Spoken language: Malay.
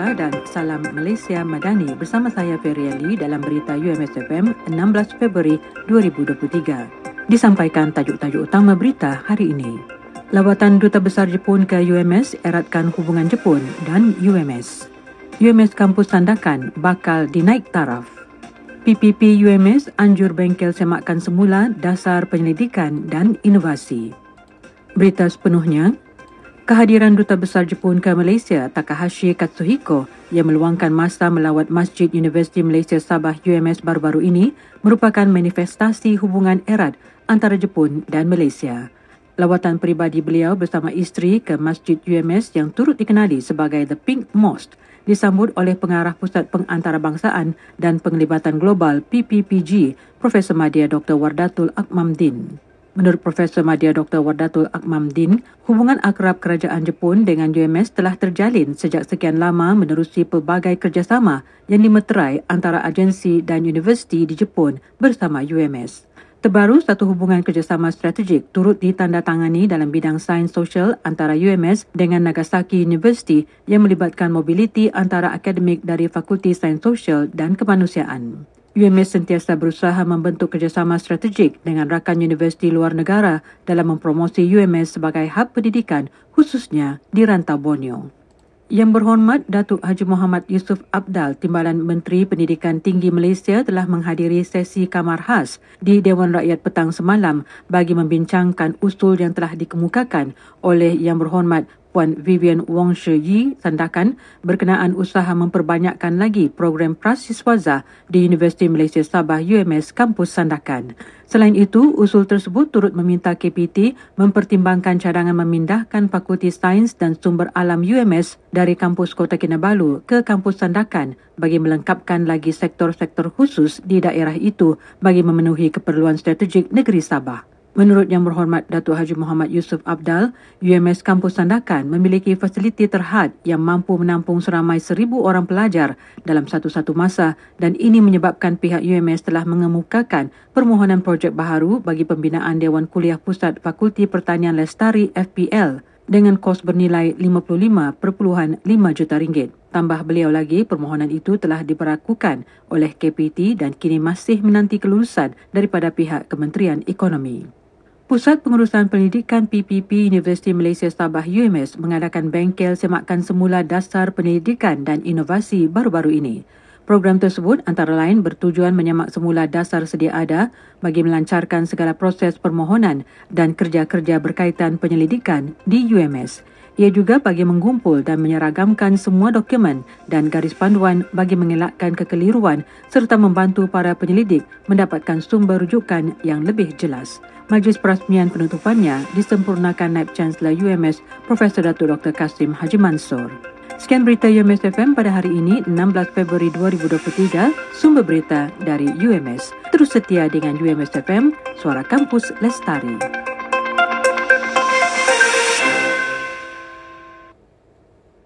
Melaka dan Salam Malaysia Madani bersama saya Ferry Ali dalam berita UMS FM 16 Februari 2023. Disampaikan tajuk-tajuk utama berita hari ini. Lawatan Duta Besar Jepun ke UMS eratkan hubungan Jepun dan UMS. UMS Kampus Sandakan bakal dinaik taraf. PPP UMS anjur bengkel semakan semula dasar penyelidikan dan inovasi. Berita sepenuhnya, Kehadiran Duta Besar Jepun ke Malaysia, Takahashi Katsuhiko, yang meluangkan masa melawat Masjid Universiti Malaysia Sabah UMS baru-baru ini merupakan manifestasi hubungan erat antara Jepun dan Malaysia. Lawatan peribadi beliau bersama isteri ke Masjid UMS yang turut dikenali sebagai The Pink Mosque disambut oleh Pengarah Pusat Pengantarabangsaan dan Penglibatan Global PPPG, Profesor Madya Dr. Wardatul Akmamdin. Menurut Profesor Madya Dr. Wardatul Akmamdin, hubungan akrab kerajaan Jepun dengan UMS telah terjalin sejak sekian lama menerusi pelbagai kerjasama yang dimeterai antara agensi dan universiti di Jepun bersama UMS. Terbaru, satu hubungan kerjasama strategik turut ditandatangani dalam bidang sains sosial antara UMS dengan Nagasaki University yang melibatkan mobiliti antara akademik dari Fakulti Sains Sosial dan Kemanusiaan. UMS sentiasa berusaha membentuk kerjasama strategik dengan rakan universiti luar negara dalam mempromosi UMS sebagai hub pendidikan khususnya di rantau Borneo. Yang berhormat Datuk Haji Muhammad Yusuf Abdal, Timbalan Menteri Pendidikan Tinggi Malaysia telah menghadiri sesi kamar khas di Dewan Rakyat petang semalam bagi membincangkan usul yang telah dikemukakan oleh Yang berhormat Puan Vivian Wong Shi Yi sandakan berkenaan usaha memperbanyakkan lagi program prasiswaza di Universiti Malaysia Sabah UMS Kampus Sandakan. Selain itu, usul tersebut turut meminta KPT mempertimbangkan cadangan memindahkan Fakulti Sains dan Sumber Alam UMS dari Kampus Kota Kinabalu ke Kampus Sandakan bagi melengkapkan lagi sektor-sektor khusus di daerah itu bagi memenuhi keperluan strategik negeri Sabah. Menurut Yang Berhormat Datuk Haji Muhammad Yusuf Abdal, UMS Kampus Sandakan memiliki fasiliti terhad yang mampu menampung seramai seribu orang pelajar dalam satu-satu masa dan ini menyebabkan pihak UMS telah mengemukakan permohonan projek baharu bagi pembinaan Dewan Kuliah Pusat Fakulti Pertanian Lestari FPL dengan kos bernilai 55.5 juta ringgit. Tambah beliau lagi, permohonan itu telah diperakukan oleh KPT dan kini masih menanti kelulusan daripada pihak Kementerian Ekonomi. Pusat Pengurusan Pendidikan PPP Universiti Malaysia Sabah UMS mengadakan bengkel semakan semula dasar pendidikan dan inovasi baru-baru ini. Program tersebut antara lain bertujuan menyemak semula dasar sedia ada bagi melancarkan segala proses permohonan dan kerja-kerja berkaitan penyelidikan di UMS. Ia juga bagi mengumpul dan menyeragamkan semua dokumen dan garis panduan bagi mengelakkan kekeliruan serta membantu para penyelidik mendapatkan sumber rujukan yang lebih jelas. Majlis perasmian penutupannya disempurnakan Naib Chancellor UMS Profesor Datuk Dr. Kasim Haji Mansur. Sekian berita UMS FM pada hari ini 16 Februari 2023, sumber berita dari UMS. Terus setia dengan UMS FM, suara kampus Lestari.